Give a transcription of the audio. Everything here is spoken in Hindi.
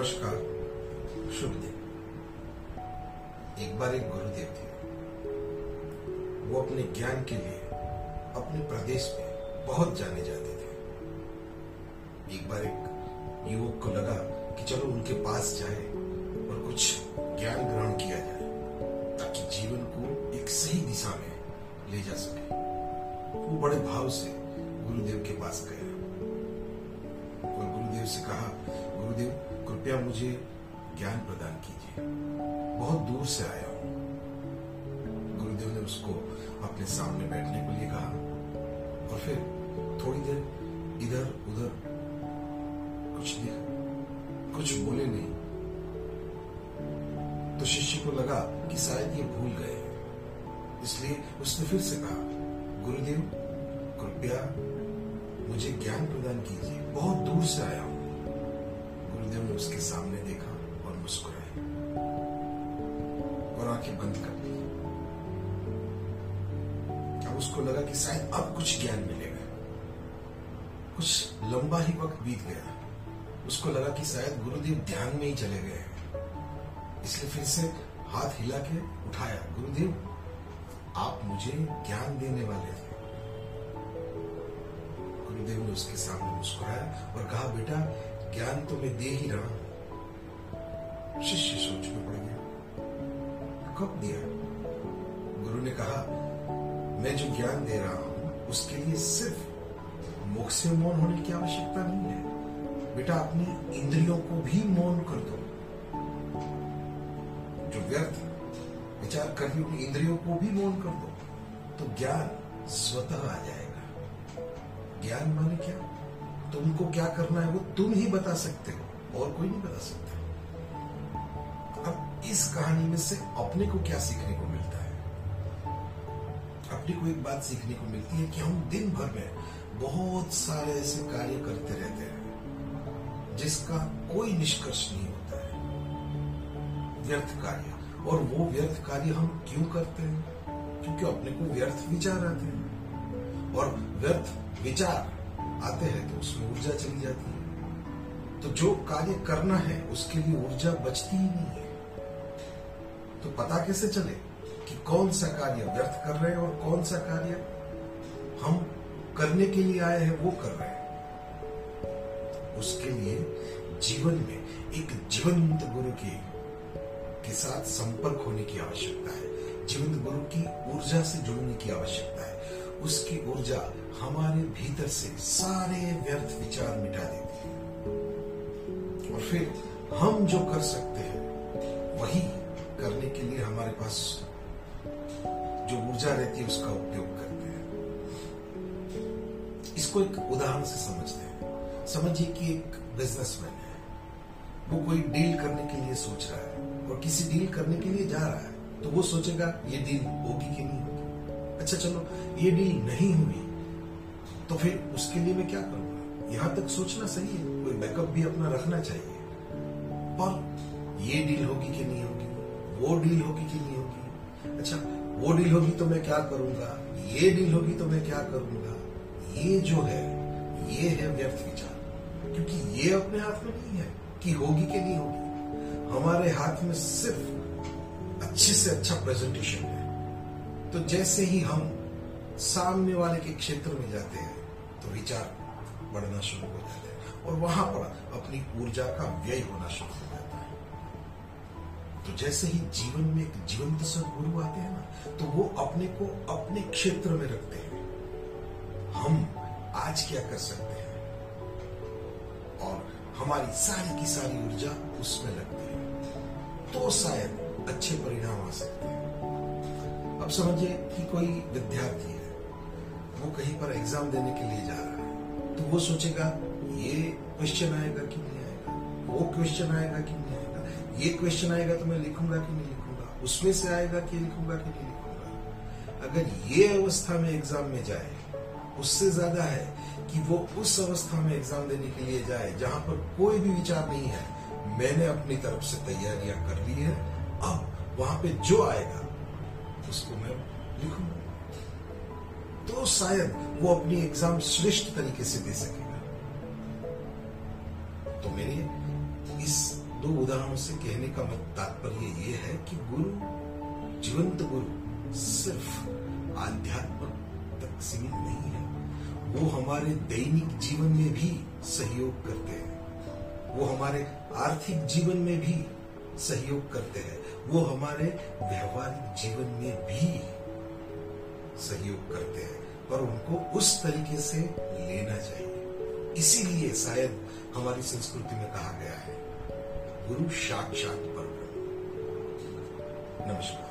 नमस्कार। शुभ दिन। एक बार एक गुरुदेव थे। वो अपने ज्ञान के लिए अपने प्रदेश में बहुत जाने जाते थे। एक बार एक युवक को लगा कि चलो उनके पास जाए और कुछ ज्ञान ग्रहण किया जाए, ताकि जीवन को एक सही दिशा में ले जा सके। वो बड़े भाव से गुरुदेव के पास गए। गुरुदेव से कहा, गुरुदेव, कृपया मुझे ज्ञान प्रदान कीजिए। बहुत दूर से आया हूँ। गुरुदेव ने उसको अपने सामने बैठने के लिए कहा। और फिर थोड़ी देर इधर उधर कुछ नहीं कुछ बोले नहीं। तो शिष्य को लगा कि शायद ये भूल गए इसलिए उसने फिर से कहा, गुरुदेव, कृपया मुझे ज्ञान प्रदान कीजिए। बहुत दूर से आया उसको लगा कि शायद अब कुछ ज्ञान मिलेगा। कुछ लंबा ही वक्त बीत गया। उसको लगा कि शायद गुरुदेव ध्यान में ही चले गए इसलिए फिर से हाथ हिला के उठाया, गुरुदेव, आप मुझे ज्ञान देने वाले थे। गुरुदेव ने उसके सामने मुस्कुराया और कहा, बेटा, ज्ञान तो मैं दे ही रहा हूँ। शिष्य सोच में पड़ गया। कब दिया? गुरु ने कहा मैं जो ज्ञान दे रहा हूँ, उसके लिए सिर्फ़ मुख से मौन होने की आवश्यकता नहीं है। बेटा, अपनी इंद्रियों को भी मौन कर दो। जो व्यर्थ विचार कर रही इंद्रियों को भी मौन कर दो। तो ज्ञान स्वतः आ जाएगा। ज्ञान माने क्या? तुमको क्या करना है, वो तुम ही बता सकते हो, और कोई नहीं बता सकता। अब इस कहानी में से अपने को क्या सीखने को मिलता है अपने को एक बात सीखने को मिलती है कि हम दिन भर में बहुत सारे ऐसे कार्य करते रहते हैं, जिसका कोई निष्कर्ष नहीं होता है। व्यर्थ कार्य। और वो व्यर्थ कार्य हम क्यों करते हैं? क्योंकि अपने को व्यर्थ विचार आते हैं। और व्यर्थ विचार आते हैं तो उसमें ऊर्जा चली जाती है। तो जो कार्य करना है, उसके लिए ऊर्जा बचती ही नहीं है। तो पता कैसे चले? कि कौन सा कार्य व्यर्थ कर रहे हैं और कौन सा कार्य हम करने के लिए आए हैं, वो कर रहे हैं। उसके लिए जीवन में एक जीवंत गुरु की, के साथ संपर्क होने की आवश्यकता है। जीवंत गुरु की ऊर्जा से जुड़ने की आवश्यकता है। उसकी ऊर्जा हमारे भीतर से सारे व्यर्थ विचार मिटा देती है। और फिर हम जो कर सकते हैं, वही करने के लिए हमारे पास जो ऊर्जा रहती है, उसका उपयोग करते हैं। इसको एक उदाहरण से समझते हैं। समझिए कि एक बिजनेसमैन है। वो कोई डील करने के लिए सोच रहा है और किसी डील करने के लिए जा रहा है तो वो सोचेगा, ये डील होगी कि नहीं होगी? अच्छा चलो, ये डील नहीं हुई तो फिर उसके लिए मैं क्या करूँगा? यहाँ तक सोचना सही है, कोई बैकअप भी अपना रखना चाहिए। पर ये डील होगी कि नहीं होगी? वो डील होगी कि नहीं होगी? अच्छा वो डील होगी तो मैं क्या करूँगा? ये डील होगी तो मैं क्या करूँगा? ये जो है, ये है व्यर्थ विचार। क्योंकि ये अपने हाथ में नहीं है कि होगी कि नहीं होगी। हमारे हाथ में सिर्फ़ अच्छे से अच्छा प्रेजेंटेशन है। तो जैसे ही हम सामने वाले के क्षेत्र में जाते हैं तो विचार बढ़ना शुरू हो जाते हैं। और वहाँ पर अपनी ऊर्जा का व्यय होना शुरू हो जाता है। तो जैसे ही जीवन में एक जीवंत सदगुरु आते हैं ना तो वो अपने को अपने क्षेत्र में रखते हैं। हम आज क्या कर सकते हैं? और हमारी सारी की सारी ऊर्जा उसमें लगती है। तो शायद अच्छे परिणाम आ सकते हैं। अब समझिए कि कोई विद्यार्थी है, वो कहीं पर एग्ज़ाम देने के लिए जा रहा है तो वो सोचेगा, ये क्वेश्चन आएगा कि नहीं आएगा? वो क्वेश्चन आएगा कि नहीं आएगा? ये क्वेश्चन आएगा तो मैं लिखूँगा कि नहीं लिखूँगा? उसमें से आएगा कि लिखूँगा कि नहीं लिखूँगा? अगर ये अवस्था में एग्ज़ाम में जाए, उससे ज़्यादा है कि वो उस अवस्था में एग्ज़ाम देने के लिए जाए जहाँ पर कोई भी विचार नहीं है। मैंने अपनी तरफ़ से तैयारियाँ कर ली है। अब वहाँ पे जो आएगा, उसको मैं लिखूँगा। तो शायद वो अपनी एग्ज़ाम श्रेष्ठ तरीके से दे सकेगा। तो मेरे दो उदाहरणों से कहने का मत तात्पर्य ये है कि गुरु, जीवंत गुरु सिर्फ़ आध्यात्म तक सीमित नहीं है। वो हमारे दैनिक जीवन में भी सहयोग करते हैं। वो हमारे आर्थिक जीवन में भी सहयोग करते हैं। वो हमारे व्यवहारिक जीवन में भी सहयोग करते हैं। पर उनको उस तरीके से लेना चाहिए। इसीलिए शायद हमारी संस्कृति में कहा गया है गुरु साक्षात पर नमस्कार।